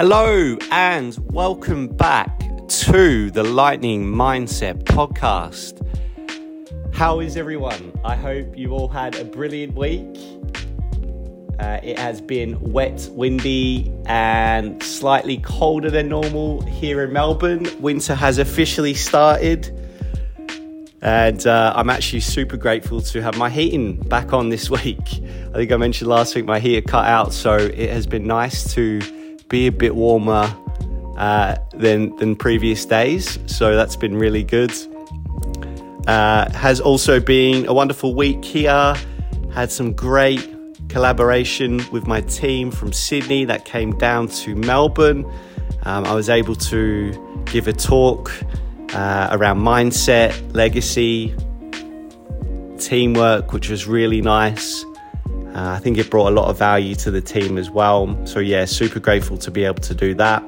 Hello, and welcome back to the Lightning Mindset podcast. How is everyone? I hope you all had a brilliant week. Uh, it has been wet, windy, and slightly colder than normal here in Melbourne. Winter has officially started, and uh, I'm actually super grateful to have my heating back on this week. I think I mentioned last week my heater cut out, so it has been nice to be a bit warmer uh, than than previous days. So that's been really good. Uh, has also been a wonderful week here. Had some great collaboration with my team from Sydney that came down to Melbourne. Um, I was able to give a talk uh, around mindset, legacy, teamwork, which was really nice. Uh, I think it brought a lot of value to the team as well. So, yeah, super grateful to be able to do that.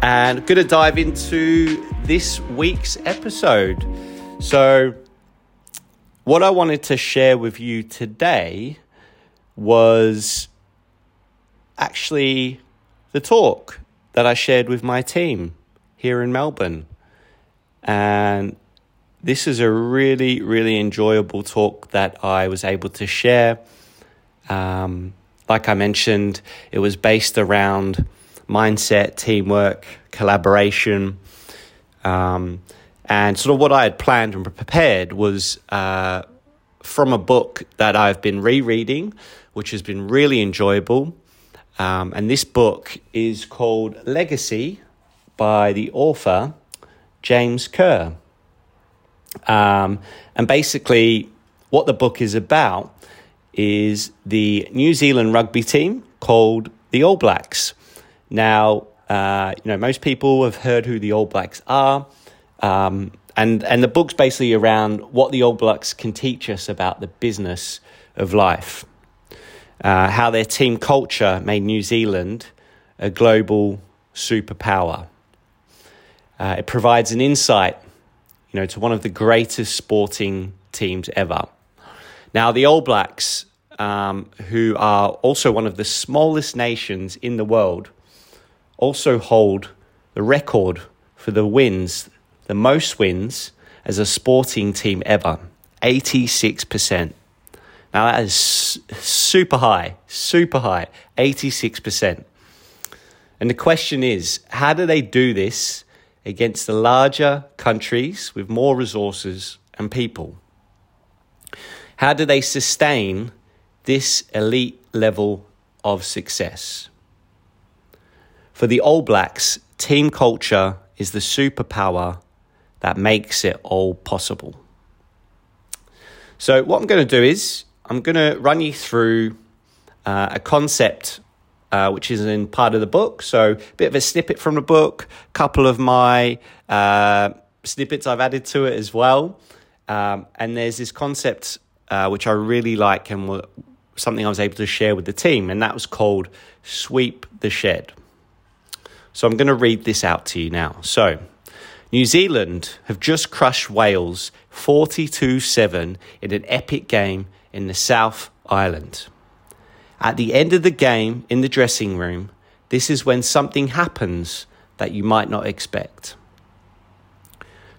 And I'm going to dive into this week's episode. So, what I wanted to share with you today was actually the talk that I shared with my team here in Melbourne. And this is a really, really enjoyable talk that I was able to share. Um, like I mentioned, it was based around mindset, teamwork, collaboration. Um, and sort of what I had planned and prepared was uh, from a book that I've been rereading, which has been really enjoyable. Um, and this book is called Legacy by the author James Kerr. Um, and basically, what the book is about is the New Zealand rugby team called the All Blacks. Now, uh, you know, most people have heard who the All Blacks are. Um, and, and the book's basically around what the All Blacks can teach us about the business of life, uh, how their team culture made New Zealand a global superpower. Uh, it provides an insight you know, to one of the greatest sporting teams ever. Now, the All Blacks, um, who are also one of the smallest nations in the world, also hold the record for the wins, the most wins as a sporting team ever 86%. Now, that is super high, super high, 86%. And the question is how do they do this against the larger countries with more resources and people? How do they sustain this elite level of success? For the All Blacks, team culture is the superpower that makes it all possible. So, what I'm going to do is I'm going to run you through uh, a concept uh, which is in part of the book. So, a bit of a snippet from the book, a couple of my uh, snippets I've added to it as well. Um, and there's this concept uh, which I really like and w- something I was able to share with the team, and that was called Sweep the Shed. So, I'm going to read this out to you now. So, New Zealand have just crushed Wales 42 7 in an epic game in the South Island. At the end of the game in the dressing room, this is when something happens that you might not expect.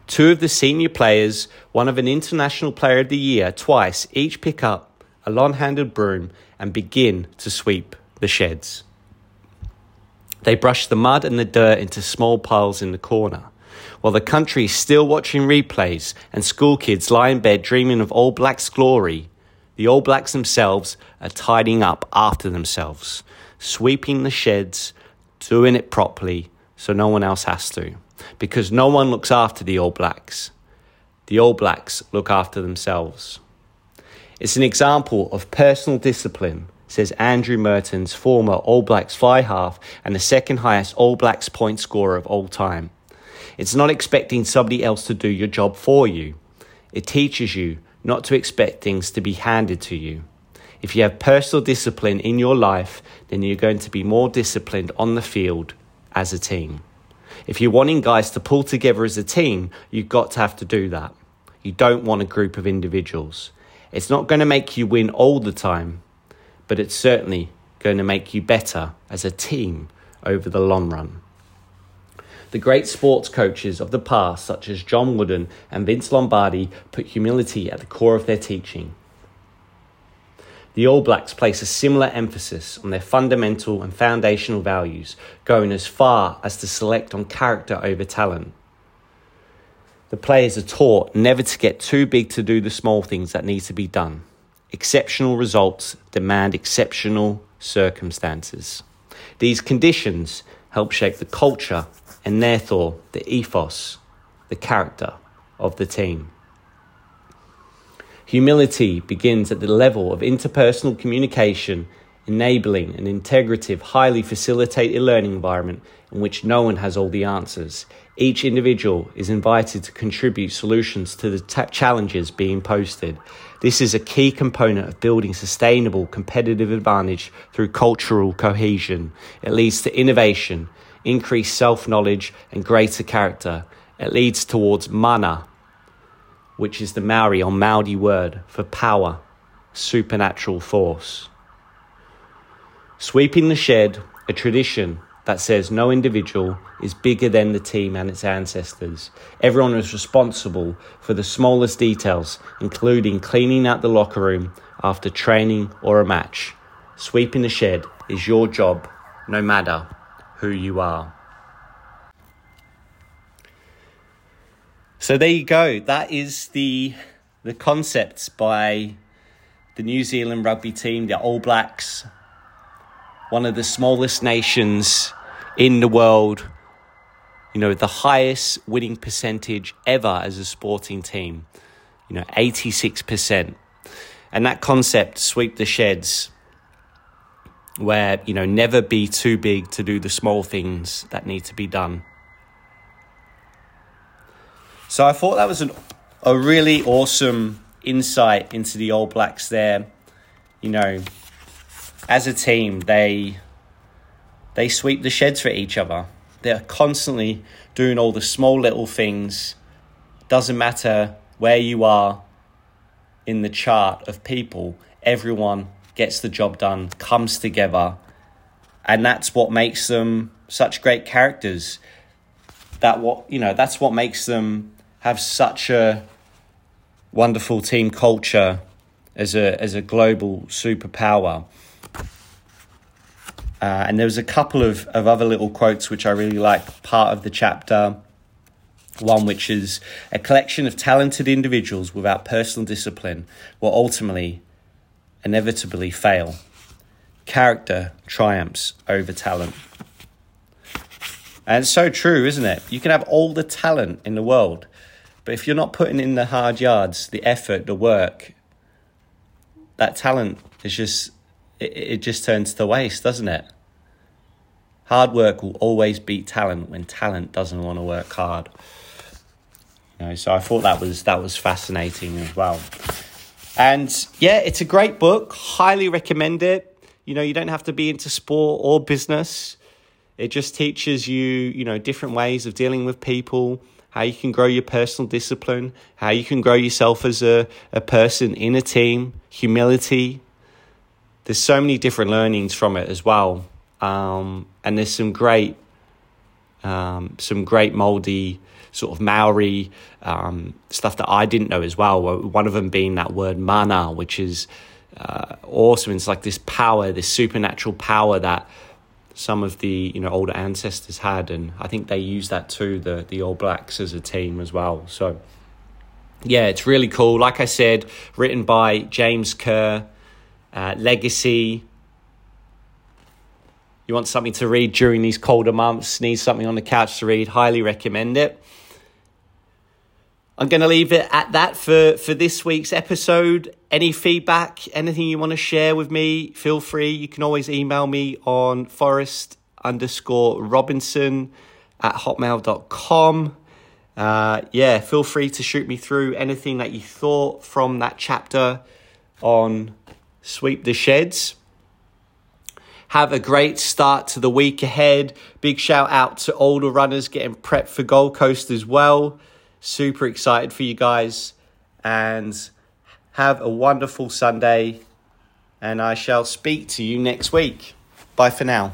Two of the senior players, one of an International Player of the Year twice, each pick up a long handled broom and begin to sweep the sheds. They brush the mud and the dirt into small piles in the corner. While the country is still watching replays and school kids lie in bed dreaming of All Blacks glory, the All Blacks themselves are tidying up after themselves, sweeping the sheds, doing it properly so no one else has to. Because no one looks after the All Blacks. The All Blacks look after themselves. It's an example of personal discipline, says Andrew Mehrtens, former All Blacks fly half and the second highest All Blacks point scorer of all time. It's not expecting somebody else to do your job for you. It teaches you not to expect things to be handed to you. If you have personal discipline in your life, then you're going to be more disciplined on the field as a team. If you're wanting guys to pull together as a team, you've got to have to do that. You don't want a group of individuals. It's not going to make you win all the time, but it's certainly going to make you better as a team over the long run. The great sports coaches of the past, such as John Wooden and Vince Lombardi, put humility at the core of their teaching. The All Blacks place a similar emphasis on their fundamental and foundational values, going as far as to select on character over talent. The players are taught never to get too big to do the small things that need to be done. Exceptional results demand exceptional circumstances. These conditions help shape the culture and therefore the ethos, the character of the team. Humility begins at the level of interpersonal communication, enabling an integrative, highly facilitated learning environment in which no one has all the answers. Each individual is invited to contribute solutions to the t- challenges being posted. This is a key component of building sustainable competitive advantage through cultural cohesion. It leads to innovation, increased self knowledge, and greater character. It leads towards mana, which is the Maori or Maori word for power, supernatural force. Sweeping the shed, a tradition that says no individual is bigger than the team and its ancestors. Everyone is responsible for the smallest details, including cleaning out the locker room after training or a match. Sweeping the shed is your job, no matter who you are. So there you go. That is the the concepts by the New Zealand rugby team, the All Blacks, one of the smallest nations in the world. You know, the highest winning percentage ever as a sporting team. You know, 86%. And that concept, sweep the sheds, where, you know, never be too big to do the small things that need to be done. So I thought that was an, a really awesome insight into the All Blacks there. You know, as a team, they they sweep the sheds for each other. They're constantly doing all the small little things. Doesn't matter where you are in the chart of people, everyone gets the job done, comes together, and that's what makes them such great characters. That what you know, that's what makes them have such a wonderful team culture as a as a global superpower. Uh, and there was a couple of, of other little quotes which I really like. Part of the chapter, one which is a collection of talented individuals without personal discipline will ultimately, inevitably fail. Character triumphs over talent. And it's so true, isn't it? You can have all the talent in the world, but if you're not putting in the hard yards, the effort, the work, that talent is just it, it just turns to waste, doesn't it? Hard work will always beat talent when talent doesn't want to work hard. You know, so I thought that was that was fascinating as well. And yeah, it's a great book. Highly recommend it. You know, you don't have to be into sport or business. It just teaches you, you know, different ways of dealing with people how you can grow your personal discipline, how you can grow yourself as a, a person in a team, humility. There's so many different learnings from it as well. Um, and there's some great, um, some great moldy sort of Maori um, stuff that I didn't know as well. One of them being that word mana, which is uh, awesome. It's like this power, this supernatural power that some of the you know older ancestors had, and I think they use that too. The the All Blacks as a team as well. So yeah, it's really cool. Like I said, written by James Kerr, uh, Legacy. You want something to read during these colder months? Need something on the couch to read? Highly recommend it. I'm going to leave it at that for, for this week's episode. Any feedback, anything you want to share with me, feel free. You can always email me on forest underscore Robinson at hotmail.com. Uh, yeah, feel free to shoot me through anything that you thought from that chapter on Sweep the Sheds. Have a great start to the week ahead. Big shout out to all the runners getting prepped for Gold Coast as well. Super excited for you guys and have a wonderful Sunday and I shall speak to you next week. Bye for now.